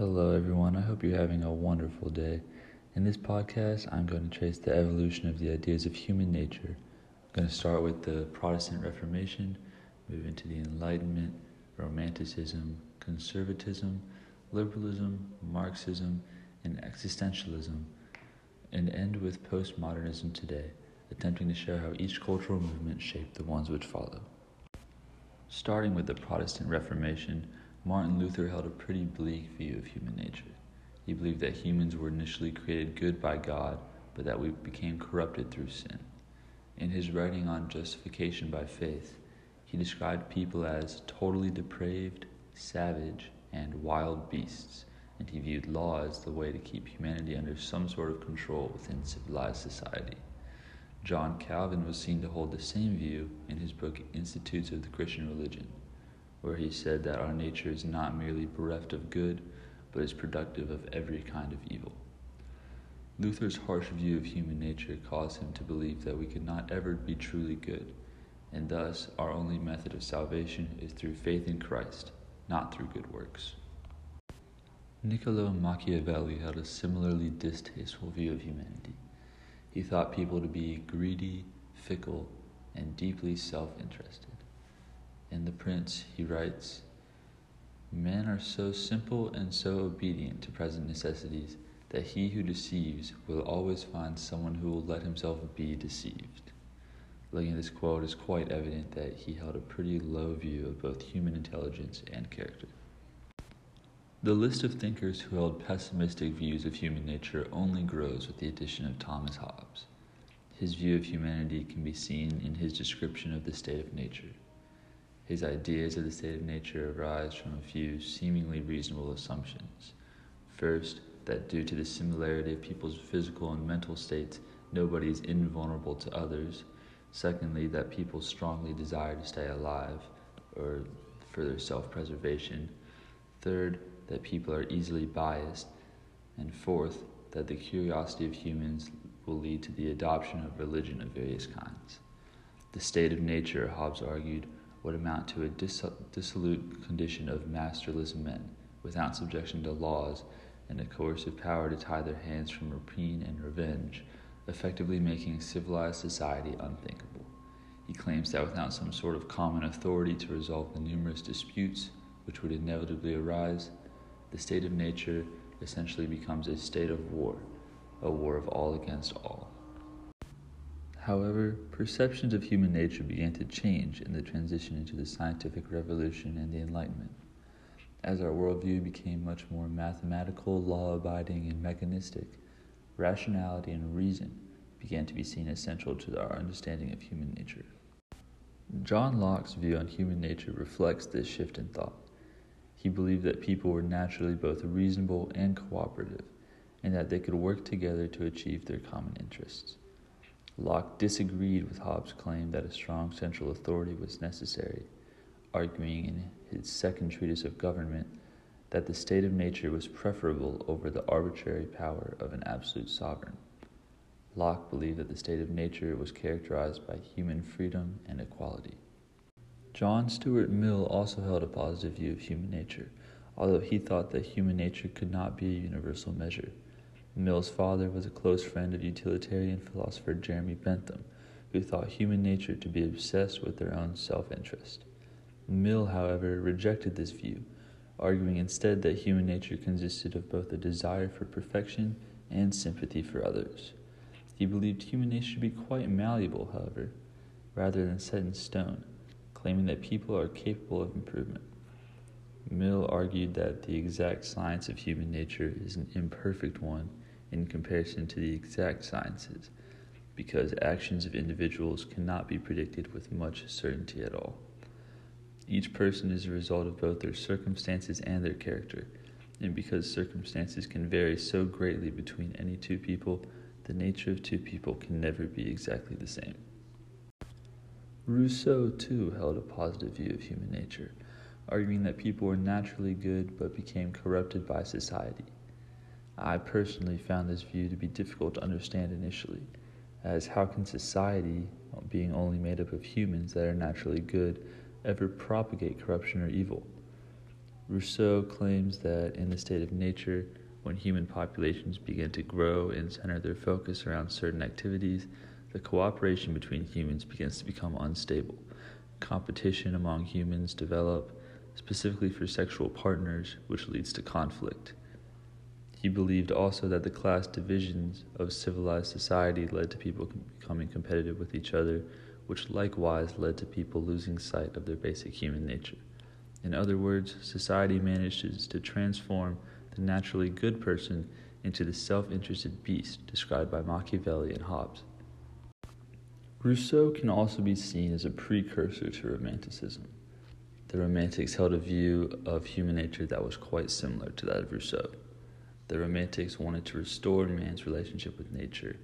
Hello, everyone. I hope you're having a wonderful day. In this podcast, I'm going to trace the evolution of the ideas of human nature. I'm going to start with the Protestant Reformation, move into the Enlightenment, Romanticism, Conservatism, Liberalism, Marxism, and Existentialism, and end with postmodernism today, attempting to show how each cultural movement shaped the ones which follow. Starting with the Protestant Reformation, Martin Luther held a pretty bleak view of human nature. He believed that humans were initially created good by God, but that we became corrupted through sin. In his writing on justification by faith, he described people as totally depraved, savage, and wild beasts, and he viewed law as the way to keep humanity under some sort of control within civilized society. John Calvin was seen to hold the same view in his book Institutes of the Christian Religion where he said that our nature is not merely bereft of good, but is productive of every kind of evil. Luther's harsh view of human nature caused him to believe that we could not ever be truly good, and thus our only method of salvation is through faith in Christ, not through good works. Niccolo Machiavelli held a similarly distasteful view of humanity. He thought people to be greedy, fickle, and deeply self interested. In The Prince, he writes Men are so simple and so obedient to present necessities that he who deceives will always find someone who will let himself be deceived. Looking at this quote, it's quite evident that he held a pretty low view of both human intelligence and character. The list of thinkers who held pessimistic views of human nature only grows with the addition of Thomas Hobbes. His view of humanity can be seen in his description of the state of nature. His ideas of the state of nature arise from a few seemingly reasonable assumptions. First, that due to the similarity of people's physical and mental states, nobody is invulnerable to others. Secondly, that people strongly desire to stay alive or for their self preservation. Third, that people are easily biased. And fourth, that the curiosity of humans will lead to the adoption of religion of various kinds. The state of nature, Hobbes argued, would amount to a dissolute condition of masterless men, without subjection to laws and a coercive power to tie their hands from rapine and revenge, effectively making civilized society unthinkable. He claims that without some sort of common authority to resolve the numerous disputes which would inevitably arise, the state of nature essentially becomes a state of war, a war of all against all. However, perceptions of human nature began to change in the transition into the scientific revolution and the Enlightenment. As our worldview became much more mathematical, law abiding, and mechanistic, rationality and reason began to be seen as central to our understanding of human nature. John Locke's view on human nature reflects this shift in thought. He believed that people were naturally both reasonable and cooperative, and that they could work together to achieve their common interests. Locke disagreed with Hobbes' claim that a strong central authority was necessary, arguing in his second treatise of government that the state of nature was preferable over the arbitrary power of an absolute sovereign. Locke believed that the state of nature was characterized by human freedom and equality. John Stuart Mill also held a positive view of human nature, although he thought that human nature could not be a universal measure. Mill's father was a close friend of utilitarian philosopher Jeremy Bentham, who thought human nature to be obsessed with their own self interest. Mill, however, rejected this view, arguing instead that human nature consisted of both a desire for perfection and sympathy for others. He believed human nature to be quite malleable, however, rather than set in stone, claiming that people are capable of improvement. Mill argued that the exact science of human nature is an imperfect one in comparison to the exact sciences, because actions of individuals cannot be predicted with much certainty at all. Each person is a result of both their circumstances and their character, and because circumstances can vary so greatly between any two people, the nature of two people can never be exactly the same. Rousseau, too, held a positive view of human nature, arguing that people were naturally good but became corrupted by society. I personally found this view to be difficult to understand initially, as how can society, being only made up of humans that are naturally good, ever propagate corruption or evil? Rousseau claims that in the state of nature, when human populations begin to grow and center their focus around certain activities, the cooperation between humans begins to become unstable. Competition among humans develop, specifically for sexual partners, which leads to conflict. He believed also that the class divisions of civilized society led to people becoming competitive with each other, which likewise led to people losing sight of their basic human nature. In other words, society manages to transform the naturally good person into the self interested beast described by Machiavelli and Hobbes. Rousseau can also be seen as a precursor to Romanticism. The Romantics held a view of human nature that was quite similar to that of Rousseau. The Romantics wanted to restore man's relationship with nature.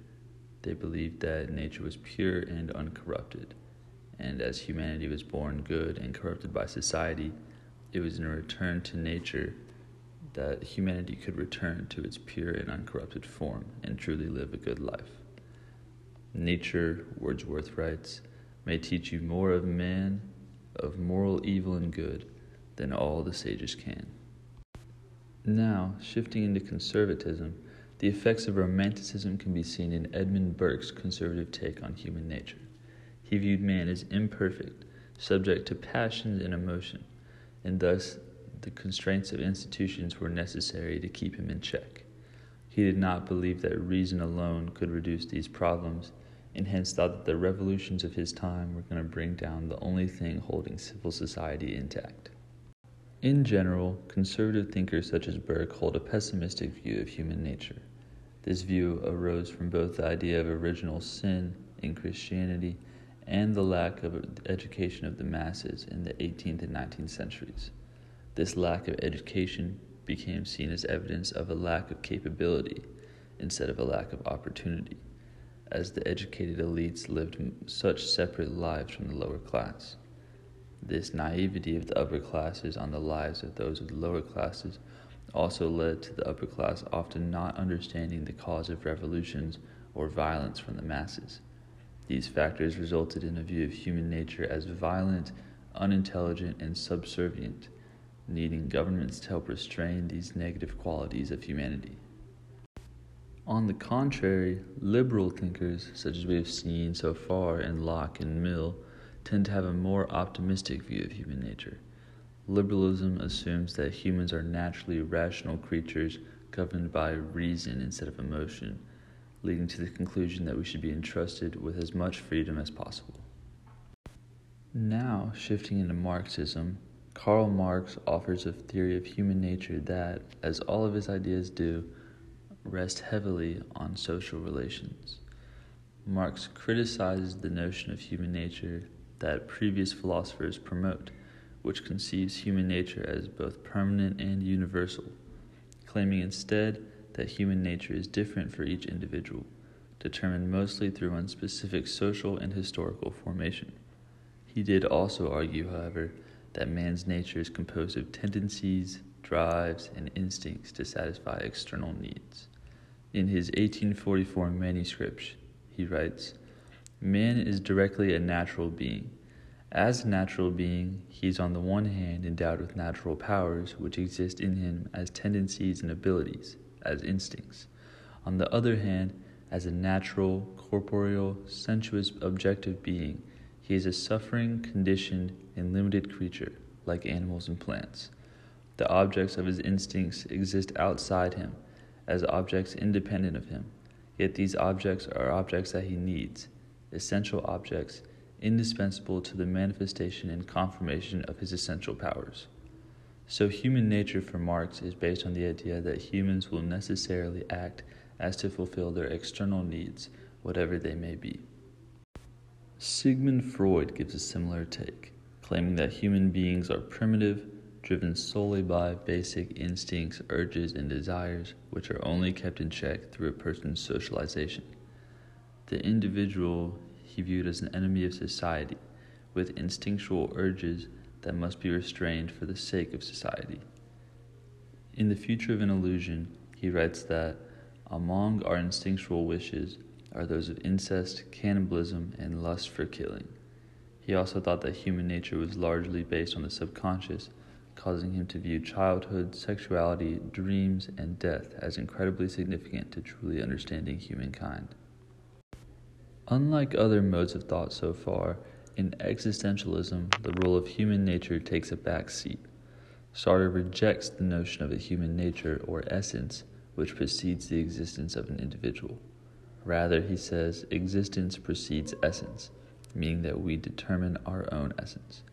They believed that nature was pure and uncorrupted, and as humanity was born good and corrupted by society, it was in a return to nature that humanity could return to its pure and uncorrupted form and truly live a good life. Nature, Wordsworth writes, may teach you more of man, of moral evil and good, than all the sages can. Now, shifting into conservatism, the effects of Romanticism can be seen in Edmund Burke's conservative take on human nature. He viewed man as imperfect, subject to passions and emotion, and thus the constraints of institutions were necessary to keep him in check. He did not believe that reason alone could reduce these problems, and hence thought that the revolutions of his time were going to bring down the only thing holding civil society intact. In general, conservative thinkers such as Burke hold a pessimistic view of human nature. This view arose from both the idea of original sin in Christianity and the lack of education of the masses in the 18th and 19th centuries. This lack of education became seen as evidence of a lack of capability instead of a lack of opportunity, as the educated elites lived such separate lives from the lower class. This naivety of the upper classes on the lives of those of the lower classes also led to the upper class often not understanding the cause of revolutions or violence from the masses. These factors resulted in a view of human nature as violent, unintelligent, and subservient, needing governments to help restrain these negative qualities of humanity. On the contrary, liberal thinkers, such as we have seen so far in Locke and Mill, tend to have a more optimistic view of human nature. Liberalism assumes that humans are naturally rational creatures governed by reason instead of emotion, leading to the conclusion that we should be entrusted with as much freedom as possible. Now, shifting into Marxism, Karl Marx offers a theory of human nature that, as all of his ideas do, rest heavily on social relations. Marx criticizes the notion of human nature that previous philosophers promote, which conceives human nature as both permanent and universal, claiming instead that human nature is different for each individual, determined mostly through one specific social and historical formation. He did also argue, however, that man's nature is composed of tendencies, drives, and instincts to satisfy external needs. In his 1844 manuscript, he writes, Man is directly a natural being. As a natural being, he is on the one hand endowed with natural powers which exist in him as tendencies and abilities, as instincts. On the other hand, as a natural, corporeal, sensuous, objective being, he is a suffering, conditioned, and limited creature, like animals and plants. The objects of his instincts exist outside him, as objects independent of him, yet these objects are objects that he needs essential objects indispensable to the manifestation and confirmation of his essential powers. So, human nature for Marx is based on the idea that humans will necessarily act as to fulfill their external needs, whatever they may be. Sigmund Freud gives a similar take, claiming that human beings are primitive, driven solely by basic instincts, urges, and desires, which are only kept in check through a person's socialization. The individual he viewed as an enemy of society, with instinctual urges that must be restrained for the sake of society. In The Future of an Illusion, he writes that among our instinctual wishes are those of incest, cannibalism, and lust for killing. He also thought that human nature was largely based on the subconscious, causing him to view childhood, sexuality, dreams, and death as incredibly significant to truly understanding humankind. Unlike other modes of thought so far, in existentialism, the role of human nature takes a back seat. Sartre rejects the notion of a human nature or essence which precedes the existence of an individual. Rather, he says, existence precedes essence, meaning that we determine our own essence.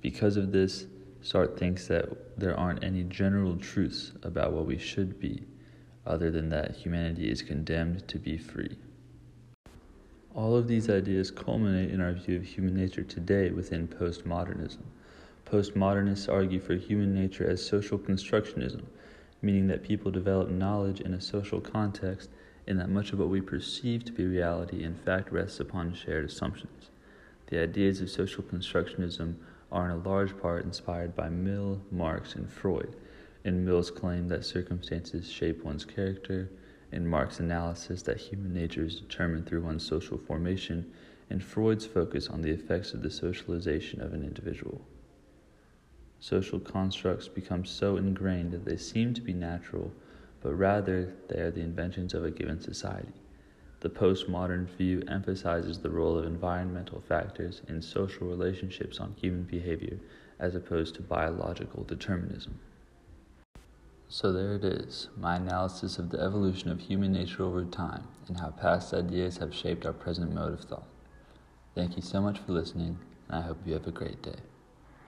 Because of this, Sartre thinks that there aren't any general truths about what we should be, other than that humanity is condemned to be free. All of these ideas culminate in our view of human nature today within postmodernism. Postmodernists argue for human nature as social constructionism, meaning that people develop knowledge in a social context and that much of what we perceive to be reality in fact rests upon shared assumptions. The ideas of social constructionism are in a large part inspired by Mill, Marx, and Freud, in Mill's claim that circumstances shape one's character, in Marx's analysis that human nature is determined through one's social formation, and Freud's focus on the effects of the socialization of an individual. Social constructs become so ingrained that they seem to be natural, but rather they are the inventions of a given society. The postmodern view emphasizes the role of environmental factors in social relationships on human behavior as opposed to biological determinism. So there it is, my analysis of the evolution of human nature over time and how past ideas have shaped our present mode of thought. Thank you so much for listening, and I hope you have a great day.